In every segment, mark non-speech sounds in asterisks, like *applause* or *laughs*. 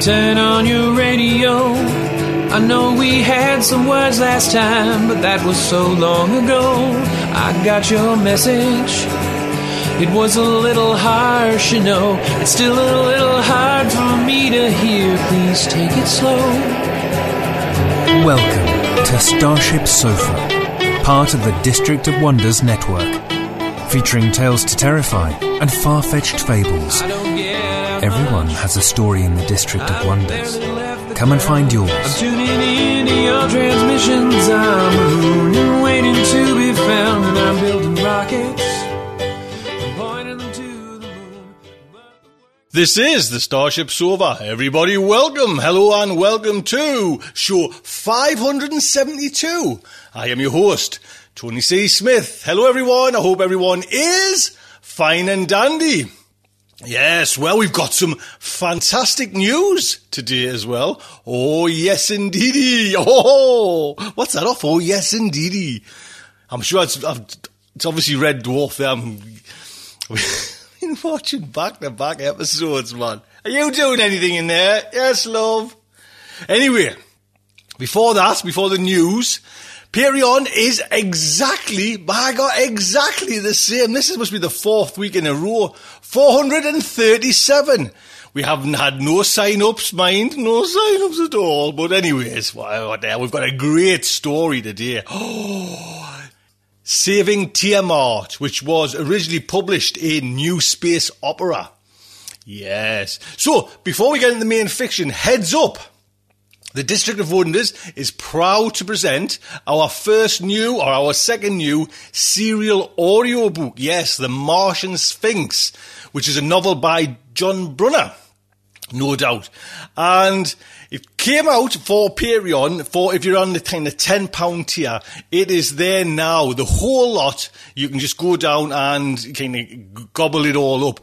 turn on your radio. I know we had some words last time, but that was so long ago. I got your message. It was a little harsh, you know. It's still a little hard for me to hear. Please take it slow. Welcome to Starship Sofa, part of the District of Wonders network, featuring tales to terrify and far fetched fables. Everyone has a story in the District of Wonders. Come and find I'm yours. tuning in to your transmissions. I'm a moon and waiting to be found, and I'm building rockets. I'm pointing them to the moon. This is the Starship Sofa. Everybody, welcome, hello, and welcome to show 572. I am your host, Tony C. Smith. Hello, everyone. I hope everyone is fine and dandy. Yes, well, we've got some fantastic news today as well. Oh, yes, indeedy. *laughs* Oh, what's that off? Oh, yes, indeedy. I'm sure it's, it's obviously Red Dwarf there. I'm, *laughs* been watching back to back episodes, man. Are you doing anything in there? Yes, love. Anyway, before that, before the news, Patreon is exactly, by God, exactly the same. This is must be the fourth week in a row. 437. We haven't had no sign-ups, mind, no sign-ups at all. But anyways, what we've got a great story today. *gasps* Saving Tiamat, which was originally published in New Space Opera. Yes. So, before we get into the main fiction, heads up. The District of Wonders is proud to present our first new or our second new serial audiobook. Yes, The Martian Sphinx, which is a novel by John Brunner. No doubt. And it came out for Patreon for if you're on the kind of £10 tier. It is there now. The whole lot. You can just go down and kind of gobble it all up.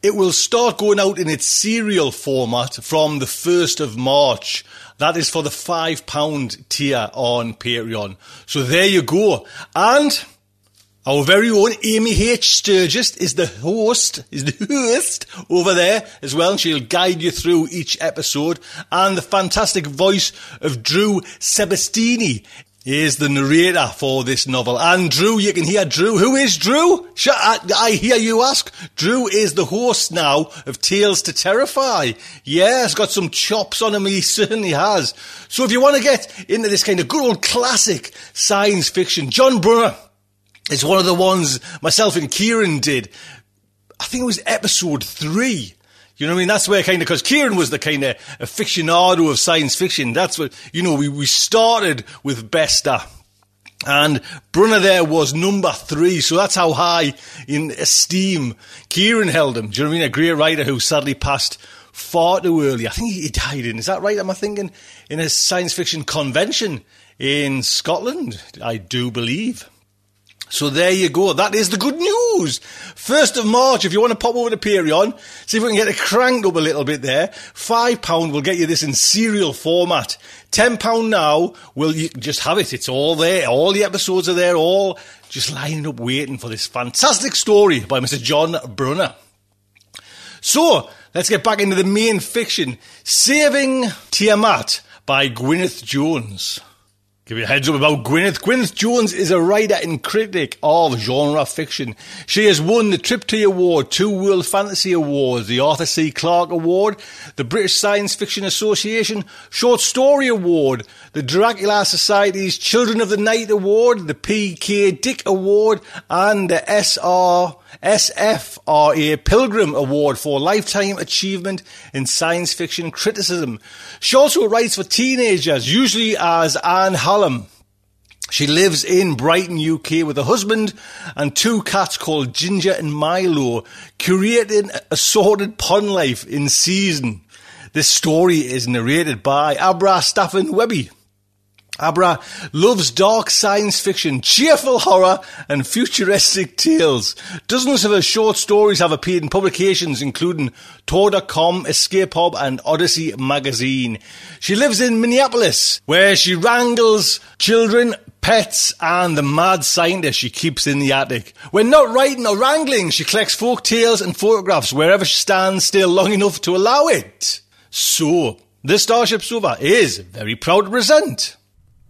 It will start going out in its serial format from the 1st of March. That is for the £5 tier on Patreon. So there you go. And our very own Amy H. Sturgis is the host, is the host over there as well, she'll guide you through each episode. And the fantastic voice of Drew Sebastini is the narrator for this novel. And Drew, you can hear Drew. Who is Drew? I, hear you ask. Drew is the host now of Tales to Terrify. Yeah, he's got some chops on him. He *laughs* certainly has. So if you want to get into this kind of good old classic science fiction, John Brunner is one of the ones myself and Kieran did. I think it was episode three. You know what I mean? That's where kind of, because Kieran was the kind of aficionado of science fiction. That's what, you know, we, we started with Bester. And Brunner there was number three, so that's how high in esteem Kieran held him. Do you know what I mean? A great writer who sadly passed far too early. I think he died in, is that right? Am I thinking? In a science fiction convention in Scotland, I do believe. So there you go. That is the good news. First of March, if you want to pop over to Patreon, see if we can get it cranked up a little bit there. Five pound will get you this in serial format. Ten pound now will you just have it. It's all there. All the episodes are there. All just lining up, waiting for this fantastic story by Mr. John Brunner. So let's get back into the main fiction, Saving Tiamat by Gwyneth Jones. Give you a heads up about Gwyneth. Gwyneth Jones is a writer and critic of genre fiction. She has won the Tiptree Award, two World Fantasy Awards, the Arthur C. Clarke Award, the British Science Fiction Association Short Story Award, the Dracula Society's Children of the Night Award, the P.K. Dick Award, and the S.R. SFRA Pilgrim Award for Lifetime Achievement in Science Fiction Criticism. She also writes for teenagers, usually as Ann Halam. She lives in Brighton, UK with a husband and two cats called Ginger and Milo, curating assorted pun life in season. This story is narrated by Abra Staffin-Wiebe. Abra loves dark science fiction, cheerful horror, and futuristic tales. Dozens of her short stories have appeared in publications including Tor.com, Escape Hub, and Odyssey magazine. She lives in Minneapolis, where she wrangles children, pets, and the mad scientist she keeps in the attic. When not writing or wrangling, she collects folk tales and photographs wherever she stands still long enough to allow it. So, the Starship Sofa is very proud to present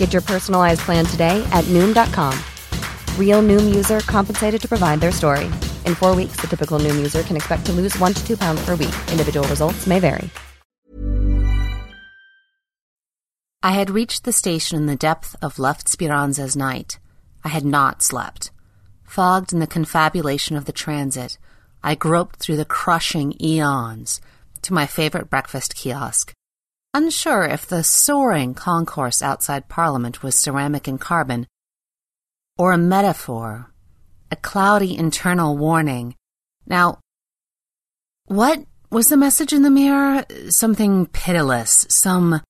Get your personalized plan today at Noom.com. Real Noom user compensated to provide their story. In four weeks, the typical Noom user can expect to lose one to two pounds per week. Individual results may vary. I had reached the station in the depth of left night. I had not slept. Fogged in the confabulation of the transit, I groped through the crushing eons to my favorite breakfast kiosk. Unsure if the soaring concourse outside Parliament was ceramic and carbon, or a metaphor, a cloudy internal warning. Now, what was the message in the mirror? Something pitiless, some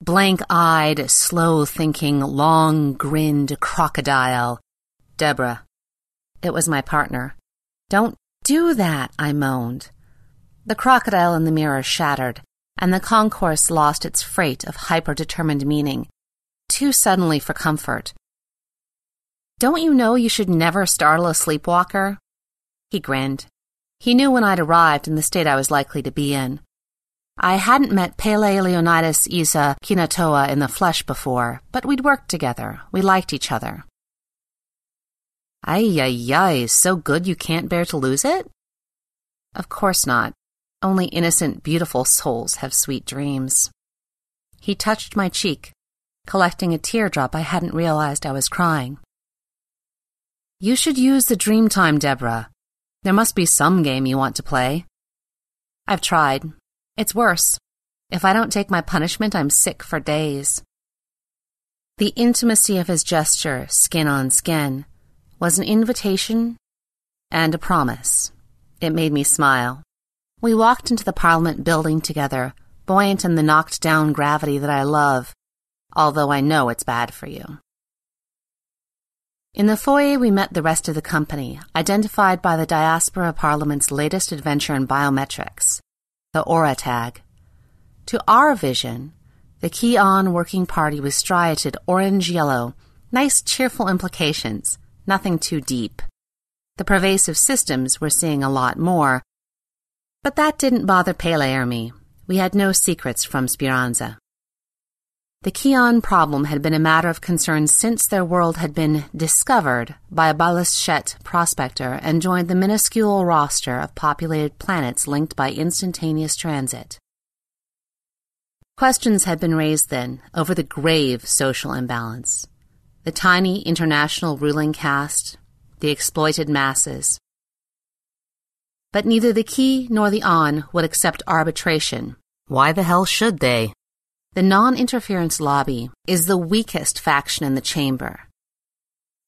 blank eyed, slow thinking, long grinned crocodile. Deborah. It was my partner. Don't do that, I moaned. The crocodile in the mirror shattered, and the concourse lost its freight of hyper determined meaning, too suddenly for comfort. Don't you know you should never startle a sleepwalker? He grinned. He knew when I'd arrived and the state I was likely to be in. I hadn't met Pele Leonidas Isa Kinatoa in the flesh before, but we'd worked together. We liked each other. Ay, ay, ay, so good you can't bear to lose it? Of course not. Only innocent, beautiful souls have sweet dreams. He touched my cheek, collecting a teardrop I hadn't realized I was crying. You should use the dream time, Deborah. There must be some game you want to play. I've tried. It's worse. If I don't take my punishment, I'm sick for days. The intimacy of his gesture, skin on skin, was an invitation and a promise. It made me smile. We walked into the Parliament building together, buoyant in the knocked down gravity that I love, although I know it's bad for you. In the foyer, we met the rest of the company, identified by the Diaspora Parliament's latest adventure in biometrics, the Aura tag. To our vision, the Key On Working Party was striated orange yellow, nice cheerful implications, nothing too deep. The pervasive systems were seeing a lot more, but that didn't bother Pele or me. We had no secrets from Speranza. The Keon problem had been a matter of concern since their world had been discovered by a Balashette prospector and joined the minuscule roster of populated planets linked by instantaneous transit. Questions had been raised then over the grave social imbalance, the tiny international ruling caste, the exploited masses. But neither the Key nor the On would accept arbitration. Why the hell should they? The non interference lobby is the weakest faction in the chamber.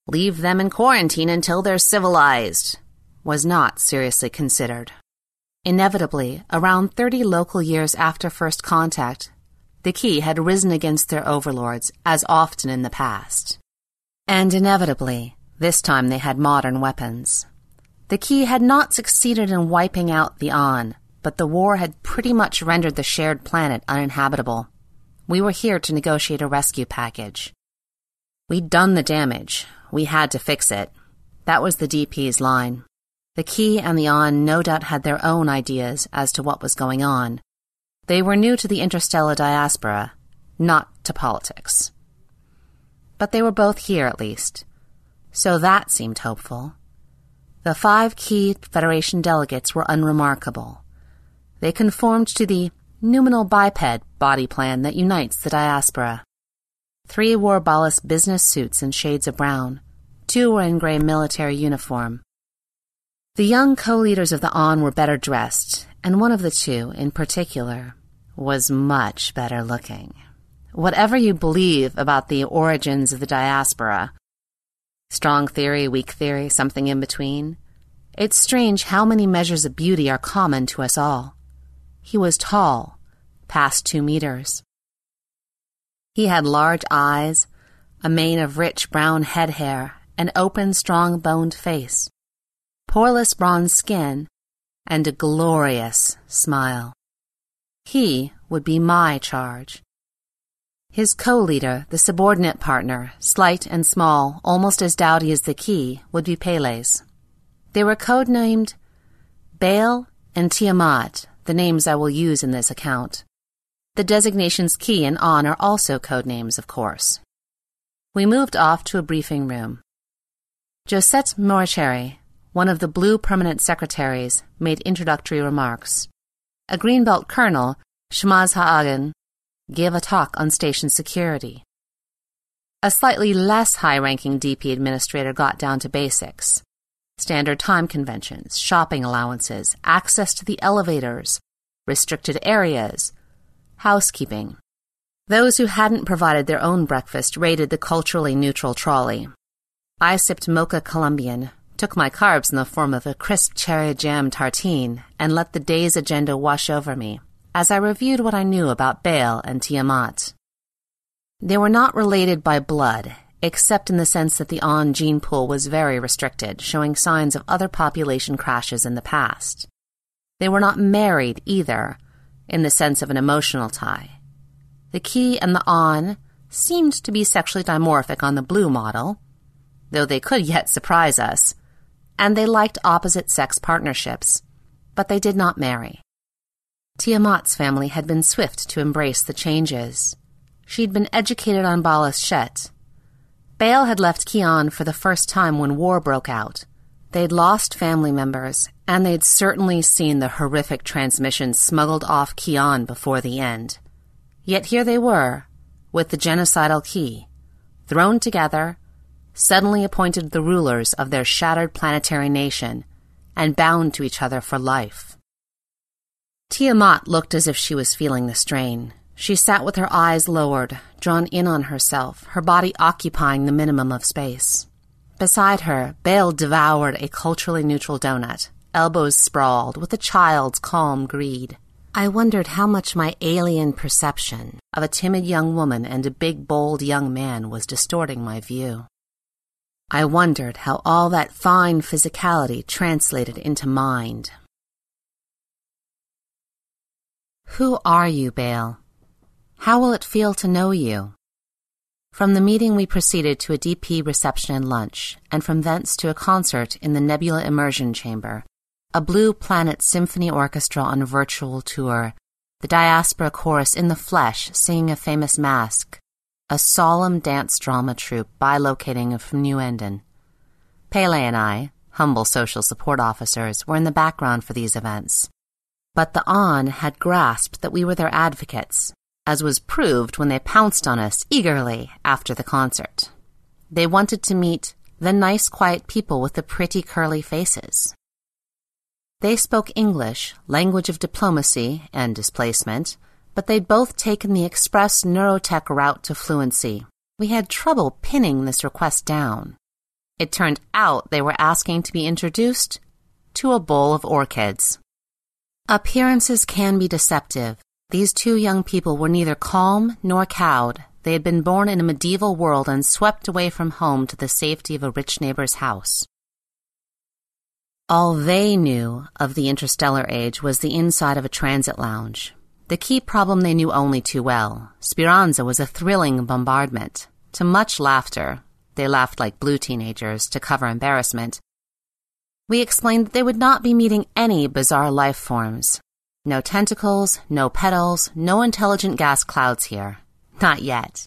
Leave them in quarantine until they're civilized was not seriously considered. Inevitably, around 30 local years after first contact, the key had risen against their overlords as often in the past. And inevitably, this time they had modern weapons. The key had not succeeded in wiping out the On, but the war had pretty much rendered the shared planet uninhabitable. We were here to negotiate a rescue package. We'd done the damage. We had to fix it. That was the DP's line. The Key and the On no doubt had their own ideas as to what was going on. They were new to the interstellar diaspora, not to politics. But they were both here, at least. So that seemed hopeful. The five key Federation delegates were unremarkable. They conformed to the numinal biped body plan that unites the diaspora. Three wore ballast business suits in shades of brown. Two were in gray military uniform. The young co-leaders of the On were better dressed, and one of the two, in particular, was much better looking. Whatever you believe about the origins of the diaspora, strong theory, weak theory, something in between, it's strange how many measures of beauty are common to us all. He was tall, past two meters. He had large eyes, a mane of rich brown head hair, an open, strong boned face, poreless bronze skin, and a glorious smile. He would be my charge. His co-leader, the subordinate partner, slight and small, almost as dowdy as the key, would be Pele's. They were codenamed Baal and Tiamat, the names I will use in this account. The designations Key and On are also code names, of course. We moved off to a briefing room. Josette Moricheri, one of the blue permanent secretaries, made introductory remarks. A Greenbelt colonel, Shmaz Ha'agan, gave a talk on station security. A slightly less high ranking DP administrator got down to basics standard time conventions, shopping allowances, access to the elevators, restricted areas, housekeeping. Those who hadn't provided their own breakfast raided the culturally neutral trolley. I sipped mocha Colombian, took my carbs in the form of a crisp cherry jam tartine, and let the day's agenda wash over me as I reviewed what I knew about Baal and Tiamat. They were not related by blood, except in the sense that the On gene pool was very restricted, showing signs of other population crashes in the past. They were not married either, in the sense of an emotional tie. The Key and the On seemed to be sexually dimorphic on the blue model, though they could yet surprise us, and they liked opposite sex partnerships, but they did not marry. Tiamat's family had been swift to embrace the changes. She'd been educated on Balashette. Baal had left Keon for the first time when war broke out. They'd lost family members, and they'd certainly seen the horrific transmissions smuggled off Keon before the end. Yet here they were, with the genocidal key, thrown together, suddenly appointed the rulers of their shattered planetary nation, and bound to each other for life. Tiamat looked as if she was feeling the strain. She sat with her eyes lowered, drawn in on herself, her body occupying the minimum of space. Beside her, Baal devoured a culturally neutral donut, elbows sprawled, with a child's calm greed. I wondered how much my alien perception of a timid young woman and a big, bold young man was distorting my view. I wondered how all that fine physicality translated into mind. Who are you, Baal? How will it feel to know you? From the meeting, we proceeded to a DP reception and lunch, and from thence to a concert in the Nebula Immersion Chamber, a Blue Planet Symphony Orchestra on a virtual tour, the diaspora chorus in the flesh singing a famous masque, a solemn dance drama troupe bilocating from New Enden. Pele and I, humble social support officers, were in the background for these events. But the On had grasped that we were their advocates as was proved when they pounced on us eagerly after the concert. They wanted to meet the nice, quiet people with the pretty, curly faces. They spoke English, language of diplomacy and displacement, but they'd both taken the express neurotech route to fluency. We had trouble pinning this request down. It turned out they were asking to be introduced to a bowl of orchids. Appearances can be deceptive, these two young people were neither calm nor cowed. They had been born in a medieval world and swept away from home to the safety of a rich neighbor's house. All they knew of the interstellar age was the inside of a transit lounge. The key problem they knew only too well. Speranza was a thrilling bombardment. To much laughter, they laughed like blue teenagers to cover embarrassment. We explained that they would not be meeting any bizarre life forms. No tentacles, no petals, no intelligent gas clouds here. Not yet.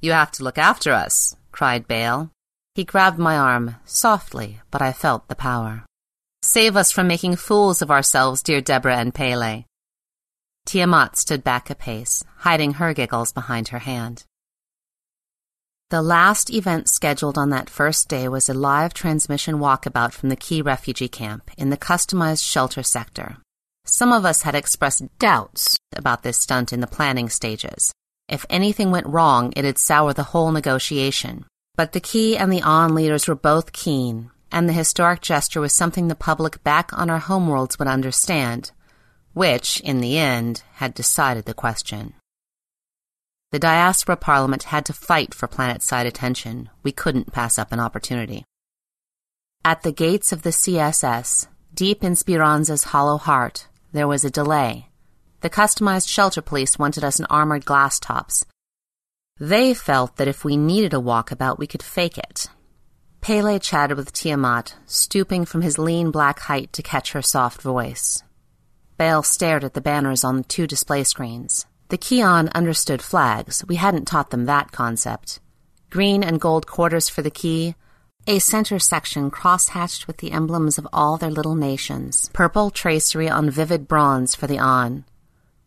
You have to look after us, cried Baal. He grabbed my arm, softly, but I felt the power. Save us from making fools of ourselves, dear Deborah and Pele. Tiamat stood back a pace, hiding her giggles behind her hand. The last event scheduled on that first day was a live transmission walkabout from the Key refugee camp in the customized shelter sector. Some of us had expressed doubts about this stunt in the planning stages. If anything went wrong, it'd sour the whole negotiation. But the Key and the On leaders were both keen, and the historic gesture was something the public back on our homeworlds would understand, which, in the end, had decided the question. The diaspora parliament had to fight for planet-side attention. We couldn't pass up an opportunity. At the gates of the CSS, deep in Speranza's hollow heart, there was a delay. The customized shelter police wanted us in armored glass tops. They felt that if we needed a walkabout, we could fake it. Pele chatted with Tiamat, stooping from his lean black height to catch her soft voice. Baal stared at the banners on the two display screens. The Keon understood flags. We hadn't taught them that concept. Green and gold quarters for the key, a center section cross-hatched with the emblems of all their little nations. Purple tracery on vivid bronze for the on.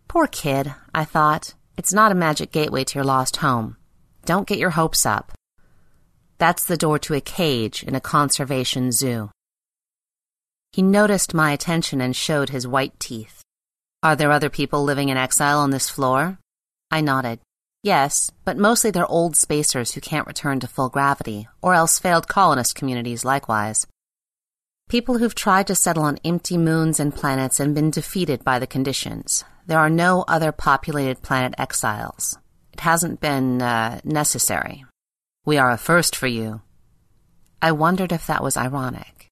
Poor kid, I thought. It's not a magic gateway to your lost home. Don't get your hopes up. That's the door to a cage in a conservation zoo. He noticed my attention and showed his white teeth. Are there other people living in exile on this floor? I nodded. Yes, but mostly they're old spacers who can't return to full gravity, or else failed colonist communities likewise. People who've tried to settle on empty moons and planets and been defeated by the conditions. There are no other populated planet exiles. It hasn't been, uh, necessary. We are a first for you. I wondered if that was ironic.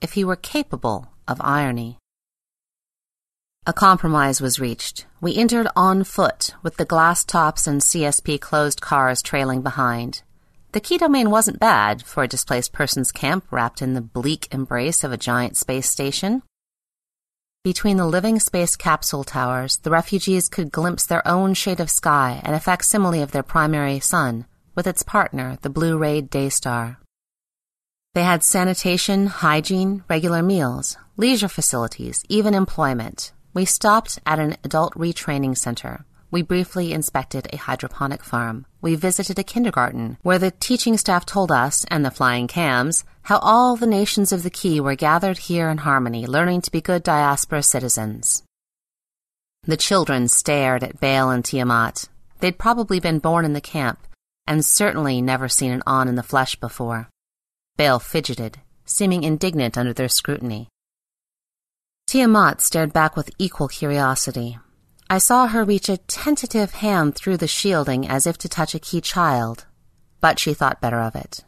If he were capable of irony. A compromise was reached. We entered on foot, with the glass tops and CSP closed cars trailing behind. The key domain wasn't bad for a displaced person's camp wrapped in the bleak embrace of a giant space station. Between the living space capsule towers, the refugees could glimpse their own shade of sky and a facsimile of their primary sun, with its partner, the blue rayed Daystar. They had sanitation, hygiene, regular meals, leisure facilities, even employment, we stopped at an adult retraining center. We briefly inspected a hydroponic farm. We visited a kindergarten where the teaching staff told us, and the flying cams, how all the nations of the Key were gathered here in harmony, learning to be good diaspora citizens. The children stared at Baal and Tiamat. They'd probably been born in the camp, and certainly never seen an An in the flesh before. Baal fidgeted, seeming indignant under their scrutiny. Tiamat stared back with equal curiosity. I saw her reach a tentative hand through the shielding as if to touch a key child, but she thought better of it.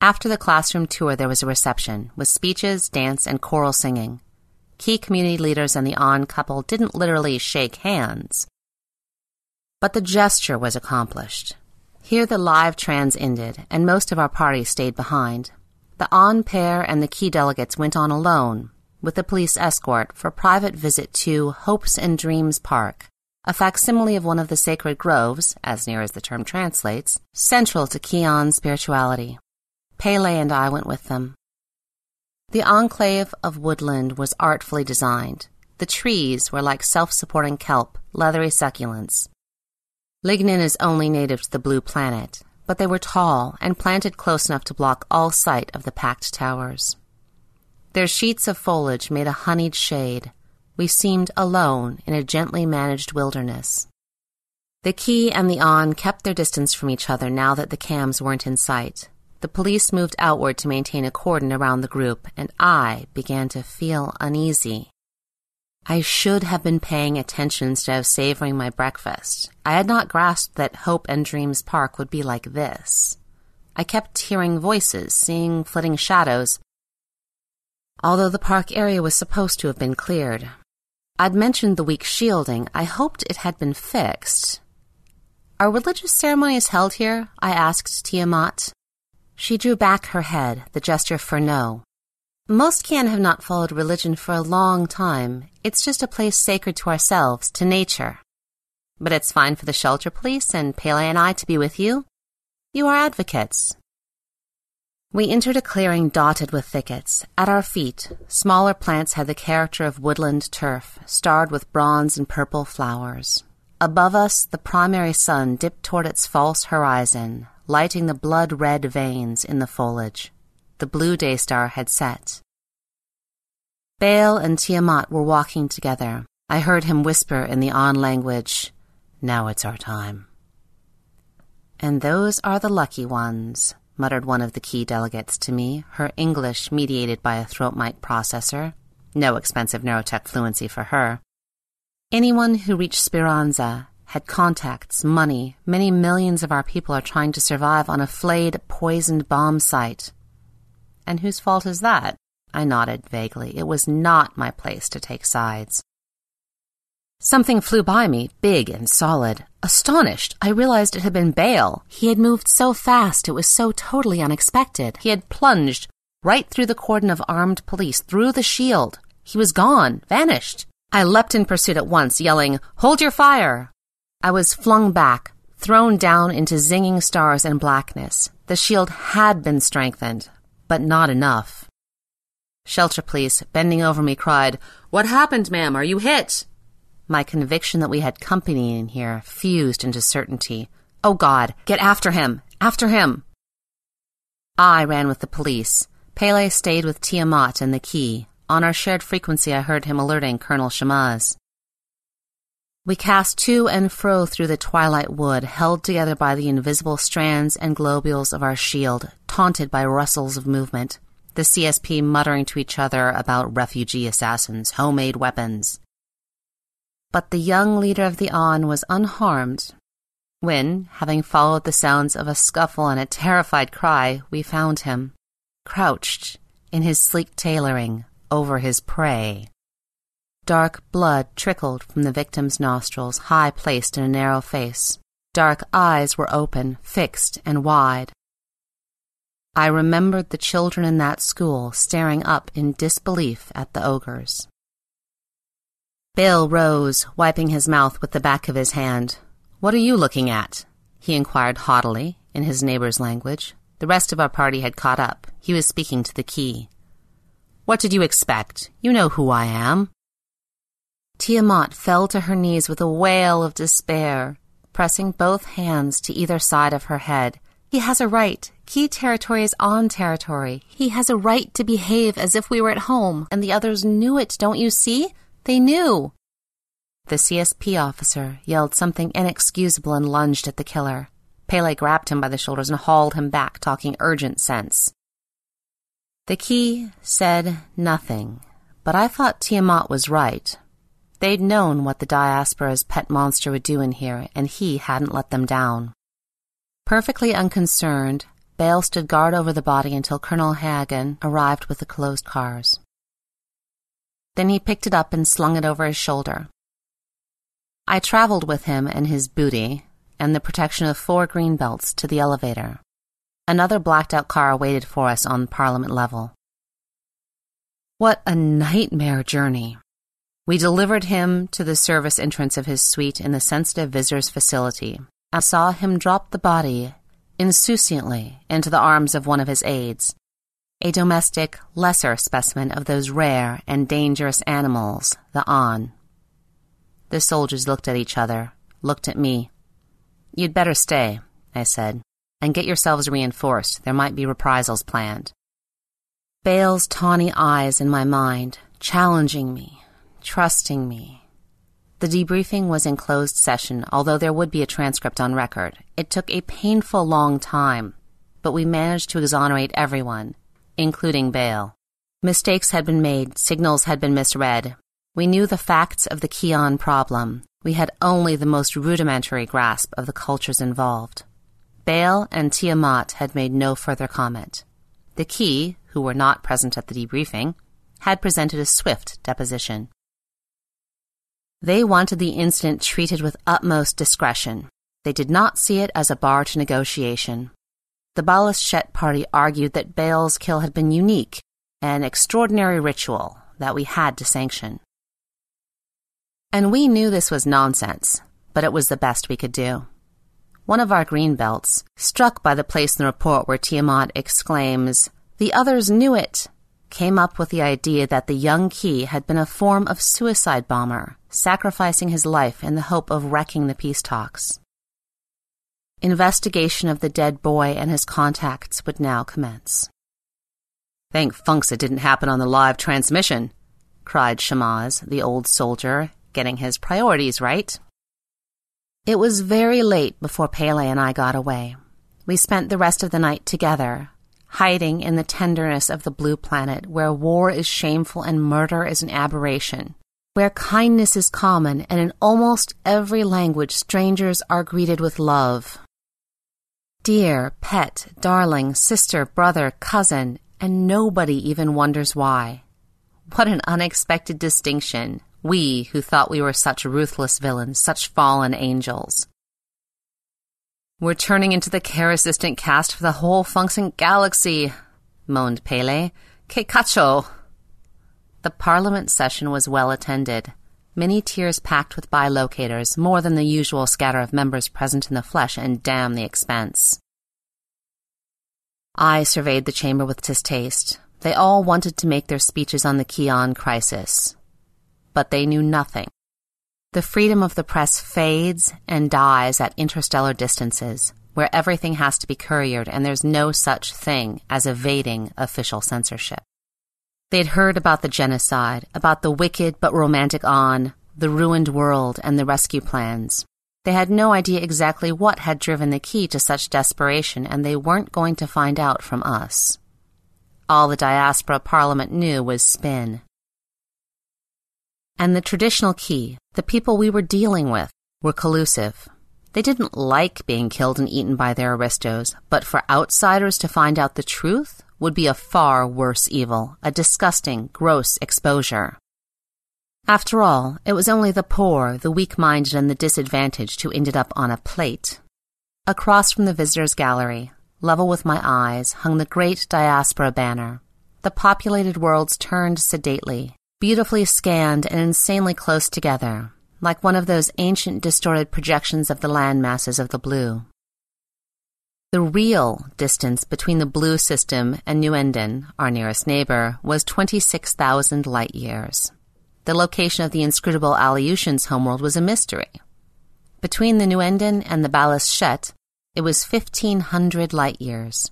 After the classroom tour, there was a reception, with speeches, dance, and choral singing. Key community leaders and the on couple didn't literally shake hands, but the gesture was accomplished. Here the live trans ended, and most of our party stayed behind. The on pair and the key delegates went on alone, with a police escort, for private visit to Hopes and Dreams Park, a facsimile of one of the sacred groves, as near as the term translates, central to Kian spirituality. Pele and I went with them. The enclave of woodland was artfully designed. The trees were like self-supporting kelp, leathery succulents. Lignin is only native to the blue planet, but they were tall and planted close enough to block all sight of the packed towers. Their sheets of foliage made a honeyed shade. We seemed alone in a gently managed wilderness. The Key and the An kept their distance from each other now that the cams weren't in sight. The police moved outward to maintain a cordon around the group, and I began to feel uneasy. I should have been paying attention instead of savoring my breakfast. I had not grasped that Hope and Dreams Park would be like this. I kept hearing voices, seeing flitting shadows, although the park area was supposed to have been cleared. I'd mentioned the weak shielding. I hoped it had been fixed. Are religious ceremonies held here? I asked Tiamat. She drew back her head, the gesture for no. Most Kian have not followed religion for a long time. It's just a place sacred to ourselves, to nature. But it's fine for the shelter police and Pele and I to be with you. You are advocates. We entered a clearing dotted with thickets. At our feet, smaller plants had the character of woodland turf, starred with bronze and purple flowers. Above us, the primary sun dipped toward its false horizon, lighting the blood red veins in the foliage. The blue day star had set. Baal and Tiamat were walking together. I heard him whisper in the An language, Now it's our time. And those are the lucky ones, muttered one of the key delegates to me, her English mediated by a throat mic processor. No expensive neurotech fluency for her. Anyone who reached Speranza had contacts, money. Many millions of our people are trying to survive on a flayed, poisoned bomb site. And whose fault is that? I nodded vaguely. It was not my place to take sides. Something flew by me, big and solid. Astonished, I realized it had been Baal. He had moved so fast, it was so totally unexpected. He had plunged right through the cordon of armed police, through the shield. He was gone, vanished. I leapt in pursuit at once, yelling, Hold your fire! I was flung back, thrown down into zinging stars and blackness. The shield had been strengthened, but not enough. Shelter police, bending over me, cried, What happened, ma'am? Are you hit? My conviction that we had company in here fused into certainty. Oh God, get after him! After him! I ran with the police. Pele stayed with Tiamat and the key. On our shared frequency, I heard him alerting Colonel Shamaz. We cast to and fro through the twilight wood, held together by the invisible strands and globules of our shield, taunted by rustles of movement, the CSP muttering to each other about refugee assassins, homemade weapons. But the young leader of the An was unharmed when, having followed the sounds of a scuffle and a terrified cry, we found him, crouched in his sleek tailoring over his prey. Dark blood trickled from the victim's nostrils, high placed in a narrow face. Dark eyes were open, fixed, and wide. I remembered the children in that school staring up in disbelief at the ogres. Bill rose, wiping his mouth with the back of his hand. What are you looking at? he inquired haughtily, in his neighbor's language. The rest of our party had caught up. He was speaking to the key. What did you expect? You know who I am. Tiamat fell to her knees with a wail of despair, pressing both hands to either side of her head. He has a right. Key territory is on territory. He has a right to behave as if we were at home, and the others knew it, don't you see? They knew. The CSP officer yelled something inexcusable and lunged at the killer. Pele grabbed him by the shoulders and hauled him back, talking urgent sense. The key said nothing, but I thought Tiamat was right. They'd known what the diaspora's pet monster would do in here, and he hadn't let them down. Perfectly unconcerned, Baal stood guard over the body until Colonel Hagen arrived with the closed cars. Then he picked it up and slung it over his shoulder. I traveled with him and his booty and the protection of four green belts to the elevator. Another blacked out car waited for us on Parliament level. What a nightmare journey. We delivered him to the service entrance of his suite in the sensitive visitors facility. I saw him drop the body insouciantly into the arms of one of his aides, a domestic, lesser specimen of those rare and dangerous animals, the An. The soldiers looked at each other, looked at me. You'd better stay, I said, and get yourselves reinforced. There might be reprisals planned. Baal's tawny eyes in my mind, challenging me, trusting me. The debriefing was in closed session, although there would be a transcript on record. It took a painful long time, but we managed to exonerate everyone, including Baal. Mistakes had been made, signals had been misread. We knew the facts of the Kion problem, we had only the most rudimentary grasp of the cultures involved. Baal and Tiamat had made no further comment. The Key, who were not present at the debriefing, had presented a swift deposition. They wanted the incident treated with utmost discretion. They did not see it as a bar to negotiation. The Balashette party argued that Baal's kill had been unique, an extraordinary ritual that we had to sanction. And we knew this was nonsense, but it was the best we could do. One of our green belts, struck by the place in the report where Tiamat exclaims, The others knew it, came up with the idea that the young Key had been a form of suicide bomber, sacrificing his life in the hope of wrecking the peace talks. Investigation of the dead boy and his contacts would now commence. Thank funks it didn't happen on the live transmission, cried Shamaz, the old soldier, getting his priorities right. It was very late before Pele and I got away. We spent the rest of the night together, hiding in the tenderness of the blue planet where war is shameful and murder is an aberration, where kindness is common and in almost every language strangers are greeted with love. Dear, pet, darling, sister, brother, cousin, and nobody even wonders why. What an unexpected distinction, we who thought we were such ruthless villains, such fallen angels. We're turning into the care assistant cast for the whole Function galaxy, moaned Pele. Que cacho! The parliament session was well attended. Many tiers packed with bilocators, more than the usual scatter of members present in the flesh, and damn the expense. I surveyed the chamber with distaste. They all wanted to make their speeches on the Kion crisis but they knew nothing. The freedom of the press fades and dies at interstellar distances, where everything has to be couriered and there's no such thing as evading official censorship. They'd heard about the genocide, about the wicked but romantic An, the ruined world, and the rescue plans. They had no idea exactly what had driven the key to such desperation, and they weren't going to find out from us. All the diaspora parliament knew was spin. And the traditional key, the people we were dealing with, were collusive. They didn't like being killed and eaten by their aristos, but for outsiders to find out the truth would be a far worse evil, a disgusting, gross exposure. After all, it was only the poor, the weak minded, and the disadvantaged who ended up on a plate. Across from the visitors' gallery, level with my eyes, hung the great diaspora banner. The populated worlds turned sedately, beautifully scanned and insanely close together, like one of those ancient distorted projections of the land masses of the blue. The real distance between the blue system and Nuenden, our nearest neighbor, was 26,000 light years. The location of the inscrutable Aleutians' homeworld was a mystery. Between the Nuenden and the Balashette, it was 1,500 light years.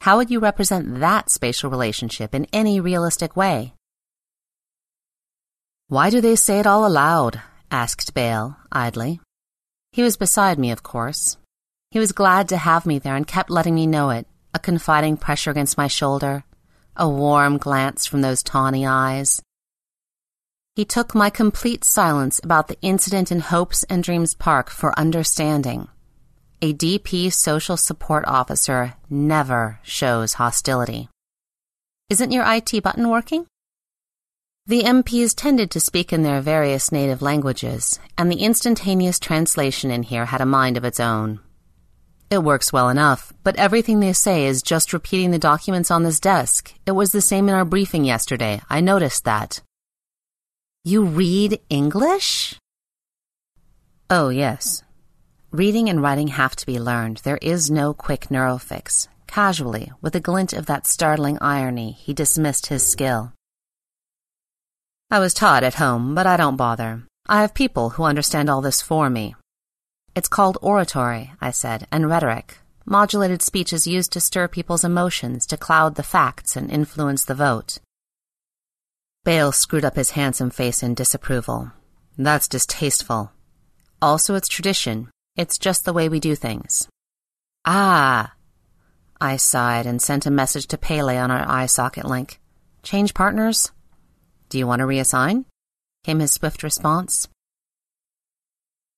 How would you represent that spatial relationship in any realistic way? Why do they say it all aloud? asked Baal, idly. He was beside me, of course. He was glad to have me there and kept letting me know it, a confiding pressure against my shoulder, a warm glance from those tawny eyes. He took my complete silence about the incident in Hopes and Dreams Park for understanding. A DP social support officer never shows hostility. Isn't your IT button working? The MPs tended to speak in their various native languages, and the instantaneous translation in here had a mind of its own. It works well enough, but everything they say is just repeating the documents on this desk. It was the same in our briefing yesterday. I noticed that. You read English? Oh, yes. Reading and writing have to be learned. There is no quick neurofix. Casually, with a glint of that startling irony, he dismissed his skill. I was taught at home, but I don't bother. I have people who understand all this for me. It's called oratory, I said, and rhetoric. Modulated speech is used to stir people's emotions, to cloud the facts and influence the vote. Baal screwed up his handsome face in disapproval. That's distasteful. Also, it's tradition. It's just the way we do things. Ah! I sighed and sent a message to Pele on our eye socket link. Change partners? Do you want to reassign? came his swift response.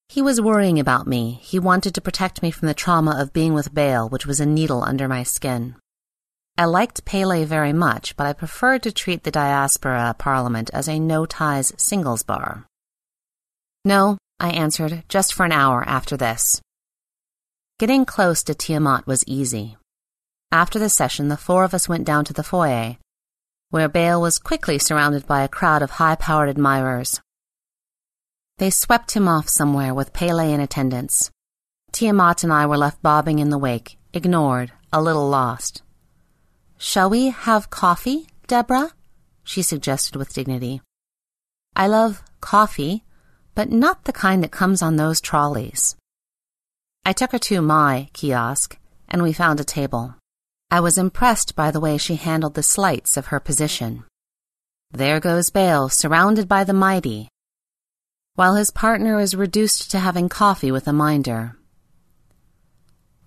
He was worrying about me. He wanted to protect me from the trauma of being with Baal, which was a needle under my skin. I liked Pele very much, but I preferred to treat the diaspora parliament as a no-ties singles bar. No, I answered, just for an hour after this. Getting close to Tiamat was easy. After the session, the four of us went down to the foyer, where Baal was quickly surrounded by a crowd of high-powered admirers. They swept him off somewhere with Pele in attendance. Tiamat and I were left bobbing in the wake, ignored, a little lost. Shall we have coffee, Deborah? she suggested with dignity. I love coffee, but not the kind that comes on those trolleys. I took her to my kiosk, and we found a table. I was impressed by the way she handled the slights of her position. There goes Baal, surrounded by the mighty, while his partner is reduced to having coffee with a minder.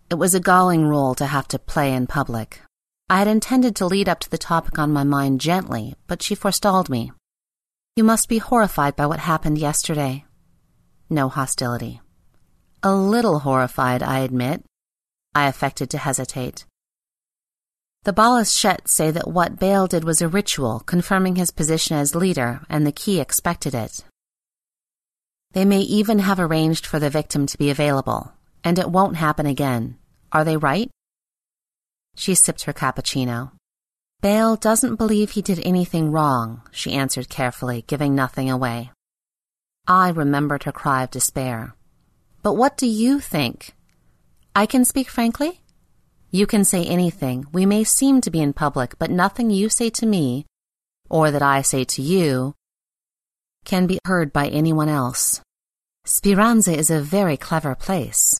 It was a galling role to have to play in public. I had intended to lead up to the topic on my mind gently, but she forestalled me. You must be horrified by what happened yesterday. No hostility. A little horrified, I admit. I affected to hesitate. The Balashettes say that what Baal did was a ritual, confirming his position as leader, and the key expected it. They may even have arranged for the victim to be available, and it won't happen again. Are they right? She sipped her cappuccino. Baal doesn't believe he did anything wrong, she answered carefully, giving nothing away. I remembered her cry of despair. But what do you think? I can speak frankly? You can say anything. We may seem to be in public, but nothing you say to me, or that I say to you, can be heard by anyone else. Speranza is a very clever place.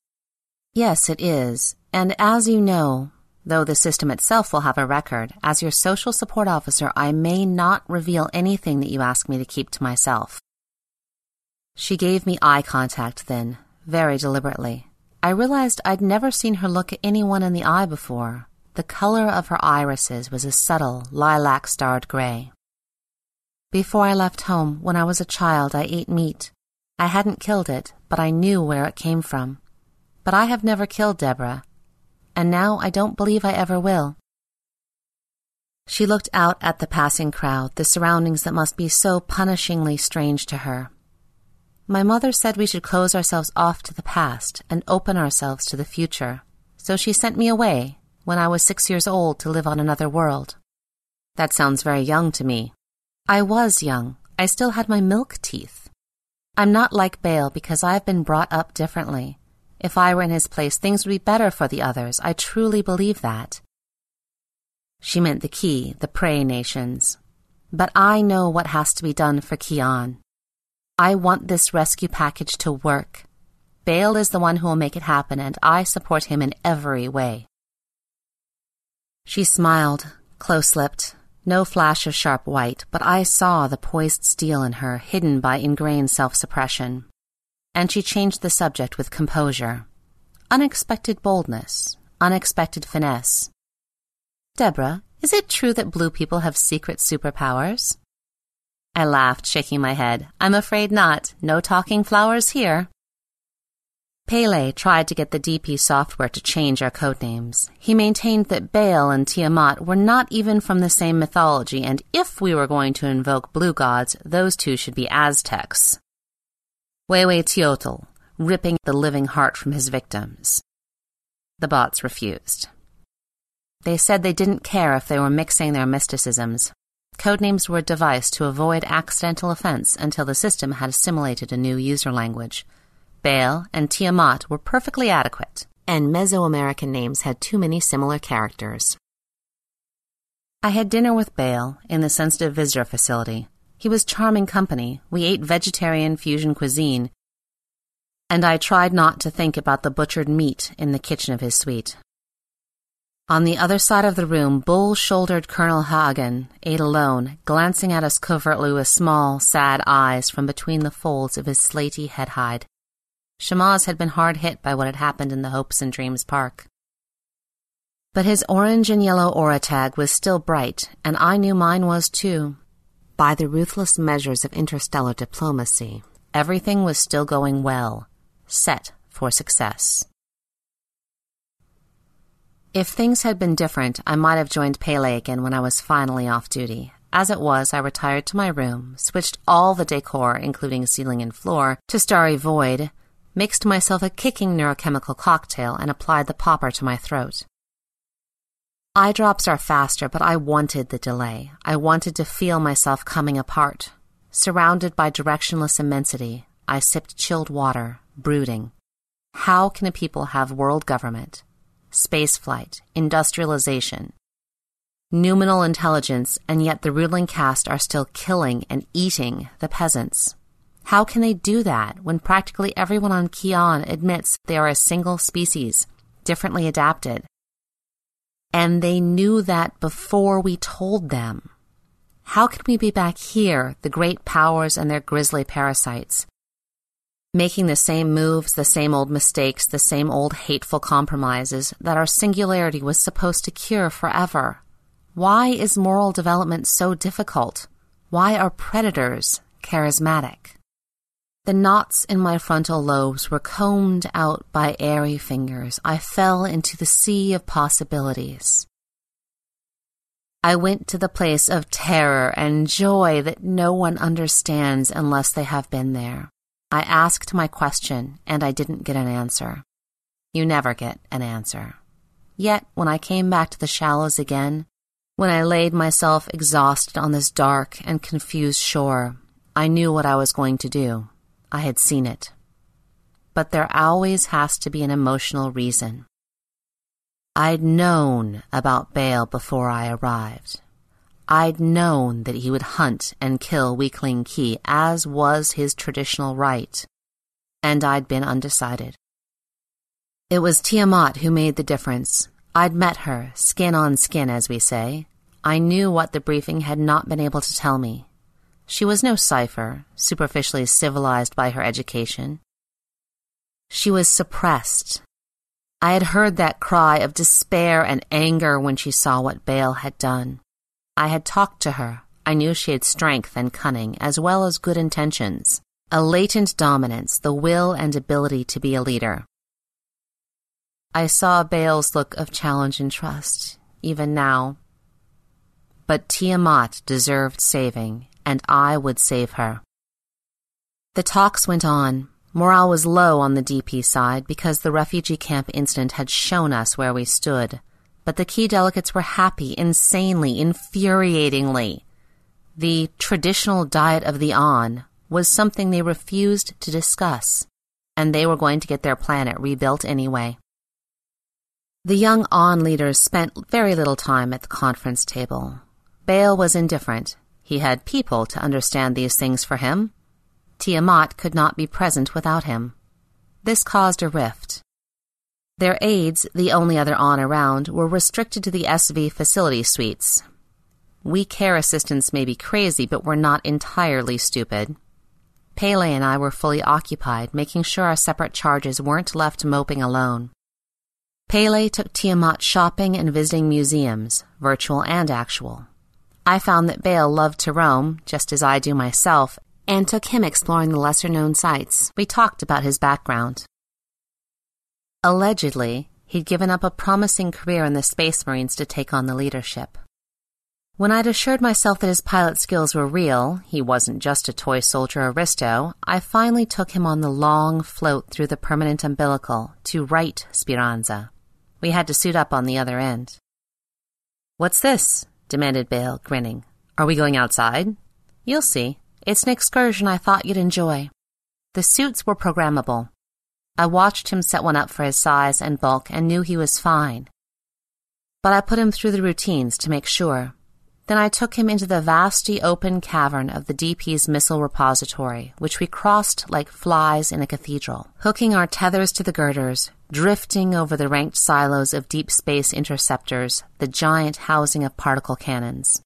Yes, it is, and as you know, though the system itself will have a record, as your social support officer, I may not reveal anything that you ask me to keep to myself. She gave me eye contact then, very deliberately. I realized I'd never seen her look at anyone in the eye before. The color of her irises was a subtle, lilac starred gray. Before I left home, when I was a child, I ate meat. I hadn't killed it, but I knew where it came from. But I have never killed Deborah, and now I don't believe I ever will. She looked out at the passing crowd, the surroundings that must be so punishingly strange to her. My mother said we should close ourselves off to the past and open ourselves to the future, so she sent me away when I was six years old to live on another world. That sounds very young to me, I was young. I still had my milk teeth. I'm not like Baal because I've been brought up differently. If I were in his place, things would be better for the others. I truly believe that. She meant the key, the prey nations. But I know what has to be done for Kian. I want this rescue package to work. Baal is the one who will make it happen, and I support him in every way. She smiled, close lipped, No flash of sharp white, but I saw the poised steel in her, hidden by ingrained self suppression. And she changed the subject with composure. Unexpected boldness, unexpected finesse. Deborah, is it true that blue people have secret superpowers? I laughed, shaking my head. I'm afraid not. No talking flowers here. Pele tried to get the DP software to change our codenames. He maintained that Baal and Tiamat were not even from the same mythology, and if we were going to invoke blue gods, those two should be Aztecs. Huehueteotl, ripping the living heart from his victims. The bots refused. They said they didn't care if they were mixing their mysticisms. Codenames were a device to avoid accidental offense until the system had assimilated a new user language. Baal and Tiamat were perfectly adequate, and Mesoamerican names had too many similar characters. I had dinner with Baal in the sensitive visitor facility. He was charming company. We ate vegetarian fusion cuisine, and I tried not to think about the butchered meat in the kitchen of his suite. On the other side of the room, bull shouldered Colonel Hagen ate alone, glancing at us covertly with small, sad eyes from between the folds of his slaty head hide. Shamaz had been hard hit by what had happened in the Hopes and Dreams Park. But his orange and yellow aura tag was still bright, and I knew mine was too. By the ruthless measures of interstellar diplomacy, everything was still going well, set for success. If things had been different, I might have joined Pele again when I was finally off duty. As it was, I retired to my room, switched all the decor, including ceiling and floor, to Starry Void, mixed myself a kicking neurochemical cocktail, and applied the popper to my throat. Eye drops are faster, but I wanted the delay. I wanted to feel myself coming apart. Surrounded by directionless immensity, I sipped chilled water, brooding. How can a people have world government, spaceflight, industrialization, noumenal intelligence, and yet the ruling caste are still killing and eating the peasants? How can they do that when practically everyone on Kion admits they are a single species, differently adapted? And they knew that before we told them. How can we be back here, the great powers and their grisly parasites? Making the same moves, the same old mistakes, the same old hateful compromises that our singularity was supposed to cure forever. Why is moral development so difficult? Why are predators charismatic? The knots in my frontal lobes were combed out by airy fingers. I fell into the sea of possibilities. I went to the place of terror and joy that no one understands unless they have been there. I asked my question, and I didn't get an answer. You never get an answer. Yet, when I came back to the shallows again, when I laid myself exhausted on this dark and confused shore, I knew what I was going to do. I had seen it. But there always has to be an emotional reason. I'd known about Baal before I arrived. I'd known that he would hunt and kill Weakling Key, as was his traditional right. And I'd been undecided. It was Tiamat who made the difference. I'd met her, skin on skin, as we say. I knew what the briefing had not been able to tell me. She was no cipher, superficially civilized by her education. She was suppressed. I had heard that cry of despair and anger when she saw what Baal had done. I had talked to her. I knew she had strength and cunning, as well as good intentions, a latent dominance, the will and ability to be a leader. I saw Baal's look of challenge and trust, even now. But Tiamat deserved saving, and I would save her. The talks went on. Morale was low on the DP side because the refugee camp incident had shown us where we stood. But the key delegates were happy, insanely, infuriatingly. The traditional diet of the On was something they refused to discuss, and they were going to get their planet rebuilt anyway. The young On leaders spent very little time at the conference table. Baal was indifferent, he had people to understand these things for him. Tiamat could not be present without him. This caused a rift. Their aides, the only other on around, were restricted to the SV facility suites. We care assistants may be crazy, but we're not entirely stupid. Pele and I were fully occupied, making sure our separate charges weren't left moping alone. Pele took Tiamat shopping and visiting museums, virtual and actual. I found that Baal loved to roam, just as I do myself, and took him exploring the lesser known sites. We talked about his background. Allegedly, he'd given up a promising career in the Space Marines to take on the leadership. When I'd assured myself that his pilot skills were real, he wasn't just a toy soldier aristo, I finally took him on the long float through the permanent umbilical to right Speranza. We had to suit up on the other end. What's this? Demanded Baal, grinning. Are we going outside? You'll see. It's an excursion I thought you'd enjoy. The suits were programmable. I watched him set one up for his size and bulk and knew he was fine. But I put him through the routines to make sure. Then I took him into the vasty open cavern of the DP's missile repository, which we crossed like flies in a cathedral, hooking our tethers to the girders, drifting over the ranked silos of deep space interceptors, the giant housing of particle cannons.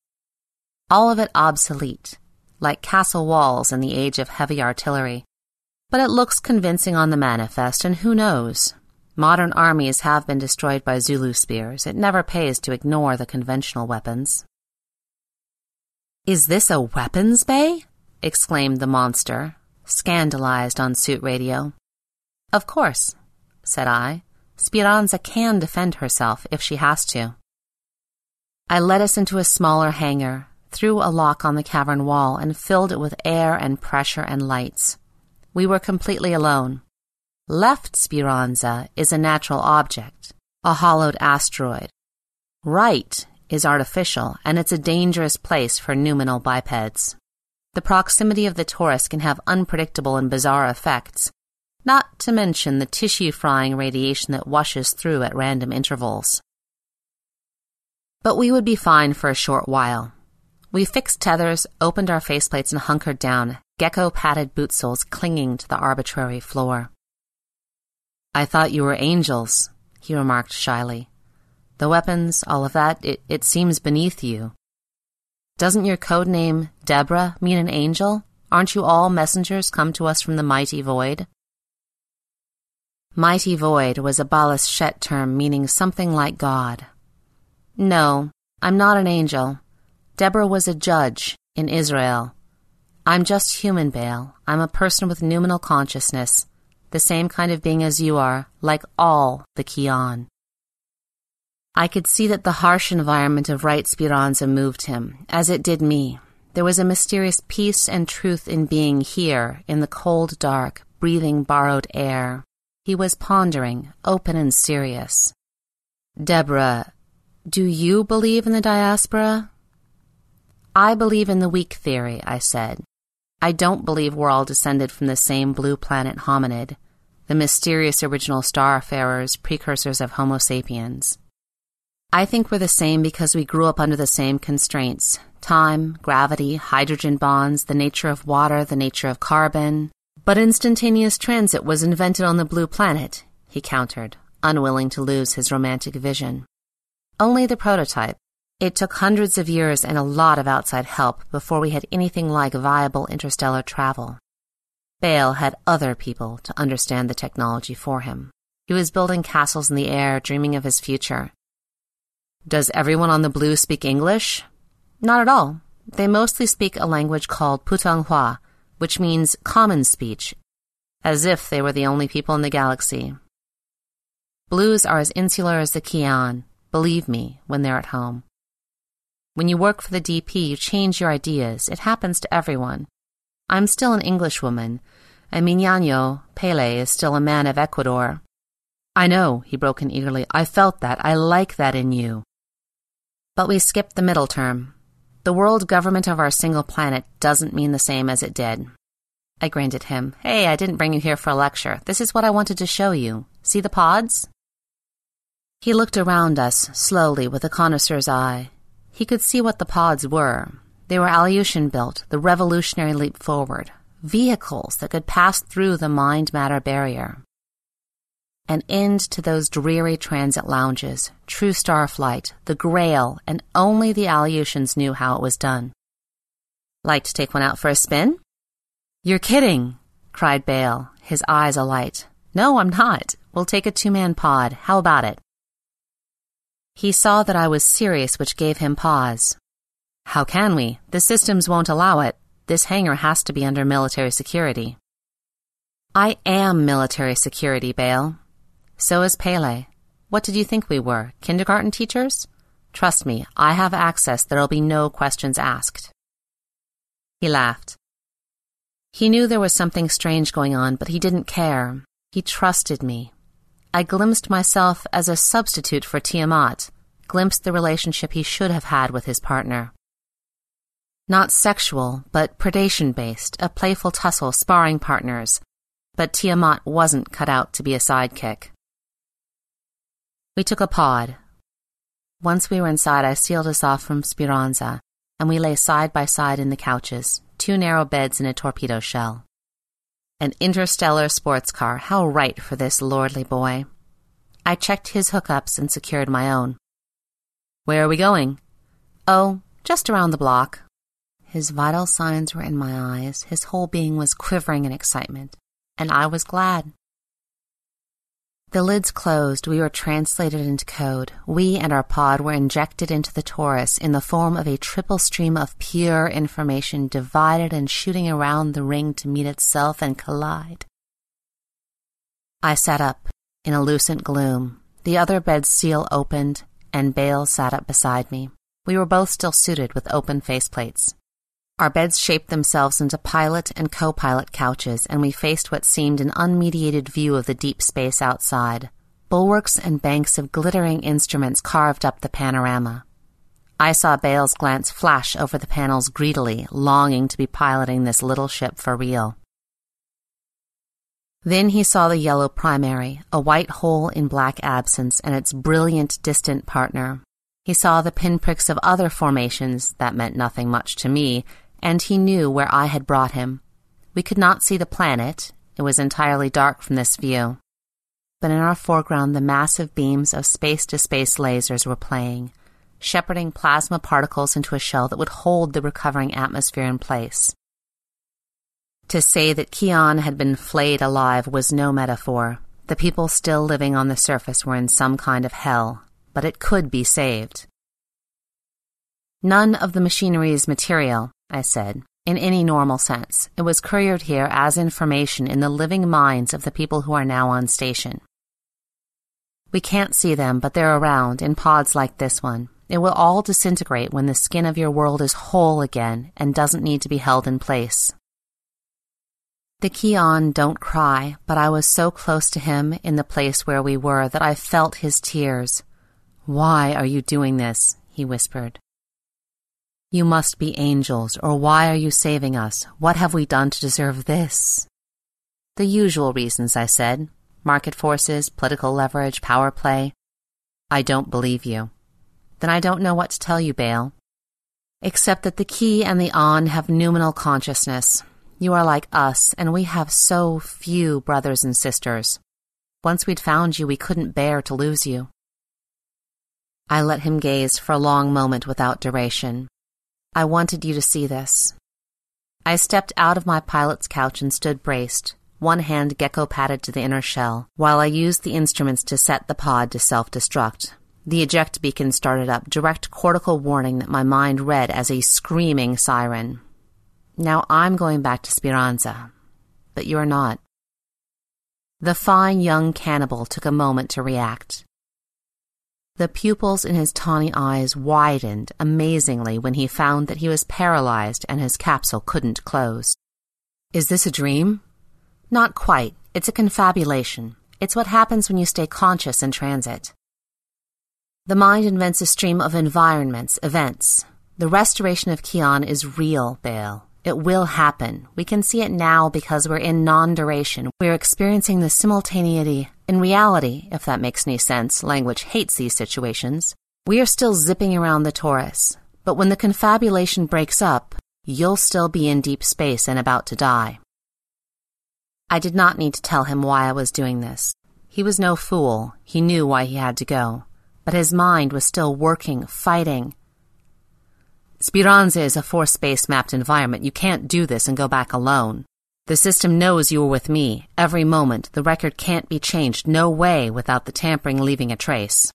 All of it obsolete, like castle walls in the age of heavy artillery. But it looks convincing on the manifest, and who knows? Modern armies have been destroyed by Zulu spears. It never pays to ignore the conventional weapons. Is this a weapons bay? exclaimed the monster, scandalized on suit radio. Of course, said I. Speranza can defend herself if she has to. I led us into a smaller hangar, threw a lock on the cavern wall, and filled it with air and pressure and lights. We were completely alone. Left Speranza is a natural object, a hollowed asteroid. Right is artificial, and it's a dangerous place for noumenal bipeds. The proximity of the torus can have unpredictable and bizarre effects, not to mention the tissue frying radiation that washes through at random intervals. But we would be fine for a short while. We fixed tethers, opened our faceplates, and hunkered down, gecko padded boot soles clinging to the arbitrary floor. I thought you were angels, he remarked shyly. The weapons, all of that, it, it seems beneath you. Doesn't your code name, Deborah, mean an angel? Aren't you all messengers come to us from the mighty void? Mighty void was a Balashette term meaning something like God. No, I'm not an angel. Deborah was a judge in Israel. I'm just human, Baal. I'm a person with noumenal consciousness, the same kind of being as you are, like all the Kion. I could see that the harsh environment of Right Speranza moved him, as it did me. There was a mysterious peace and truth in being here, in the cold dark, breathing borrowed air. He was pondering, open and serious. Deborah, do you believe in the diaspora? I believe in the weak theory, I said. I don't believe we're all descended from the same blue planet hominid, the mysterious original starfarers, precursors of Homo sapiens. I think we're the same because we grew up under the same constraints time, gravity, hydrogen bonds, the nature of water, the nature of carbon. But instantaneous transit was invented on the blue planet, he countered, unwilling to lose his romantic vision. Only the prototype. It took hundreds of years and a lot of outside help before we had anything like viable interstellar travel. Baal had other people to understand the technology for him. He was building castles in the air, dreaming of his future. Does everyone on the Blue speak English? Not at all. They mostly speak a language called Putonghua, which means common speech, as if they were the only people in the galaxy. Blues are as insular as the Kian, believe me, when they're at home. When you work for the DP, you change your ideas. It happens to everyone. I'm still an Englishwoman, and Mignano, Pele, is still a man of Ecuador. I know, he broke in eagerly. I felt that. I like that in you. But we skipped the middle term. The world government of our single planet doesn't mean the same as it did. I grinned at him. Hey, I didn't bring you here for a lecture. This is what I wanted to show you. See the pods? He looked around us, slowly, with a connoisseur's eye. He could see what the pods were. They were Aleutian built, the revolutionary leap forward. Vehicles that could pass through the mind matter barrier. An end to those dreary transit lounges, true star flight, the grail, and only the Aleutians knew how it was done. Like to take one out for a spin? You're kidding, cried Baal, his eyes alight. No, I'm not. We'll take a two man pod. How about it? He saw that I was serious, which gave him pause. How can we? The systems won't allow it. This hangar has to be under military security. I am military security, Baal. So is Pele. What did you think we were? Kindergarten teachers? Trust me, I have access. There'll be no questions asked. He laughed. He knew there was something strange going on, but he didn't care. He trusted me. I glimpsed myself as a substitute for Tiamat, glimpsed the relationship he should have had with his partner. Not sexual, but predation based, a playful tussle, sparring partners. But Tiamat wasn't cut out to be a sidekick. We took a pod. Once we were inside, I sealed us off from Speranza, and we lay side by side in the couches, two narrow beds in a torpedo shell. An interstellar sports car, how right for this lordly boy. I checked his hookups and secured my own. Where are we going? Oh, just around the block. His vital signs were in my eyes, his whole being was quivering in excitement, and I was glad. The lids closed, we were translated into code. We and our pod were injected into the torus in the form of a triple stream of pure information divided and shooting around the ring to meet itself and collide. I sat up in a lucent gloom. The other bed's seal opened, and Baal sat up beside me. We were both still suited with open faceplates. Our beds shaped themselves into pilot and co pilot couches, and we faced what seemed an unmediated view of the deep space outside. Bulwarks and banks of glittering instruments carved up the panorama. I saw Baal's glance flash over the panels greedily, longing to be piloting this little ship for real. Then he saw the yellow primary, a white hole in black absence, and its brilliant distant partner. He saw the pinpricks of other formations that meant nothing much to me, and he knew where I had brought him. We could not see the planet, it was entirely dark from this view. But in our foreground, the massive beams of space to space lasers were playing, shepherding plasma particles into a shell that would hold the recovering atmosphere in place. To say that Kion had been flayed alive was no metaphor. The people still living on the surface were in some kind of hell, but it could be saved. None of the machinery is material, I said, in any normal sense. It was couriered here as information in the living minds of the people who are now on station. We can't see them, but they're around in pods like this one. It will all disintegrate when the skin of your world is whole again and doesn't need to be held in place. The Kion don't cry, but I was so close to him in the place where we were that I felt his tears. Why are you doing this? he whispered. You must be angels, or why are you saving us? What have we done to deserve this? The usual reasons, I said. Market forces, political leverage, power play. I don't believe you. Then I don't know what to tell you, Baal. Except that the key and the on have noumenal consciousness. You are like us, and we have so few brothers and sisters. Once we'd found you, we couldn't bear to lose you. I let him gaze for a long moment without duration. I wanted you to see this. I stepped out of my pilot's couch and stood braced, one hand gecko padded to the inner shell, while I used the instruments to set the pod to self destruct. The eject beacon started up, direct cortical warning that my mind read as a screaming siren. Now I'm going back to Speranza, but you're not. The fine young cannibal took a moment to react. The pupils in his tawny eyes widened amazingly when he found that he was paralyzed and his capsule couldn't close. Is this a dream? Not quite. It's a confabulation. It's what happens when you stay conscious in transit. The mind invents a stream of environments, events. The restoration of Kion is real, Baal. It will happen. We can see it now because we're in non duration. We're experiencing the simultaneity. In reality, if that makes any sense, language hates these situations. We are still zipping around the torus. But when the confabulation breaks up, you'll still be in deep space and about to die. I did not need to tell him why I was doing this. He was no fool. He knew why he had to go. But his mind was still working, fighting. Speranza is a force-based mapped environment. You can't do this and go back alone. The system knows you were with me. Every moment, the record can't be changed. No way without the tampering leaving a trace.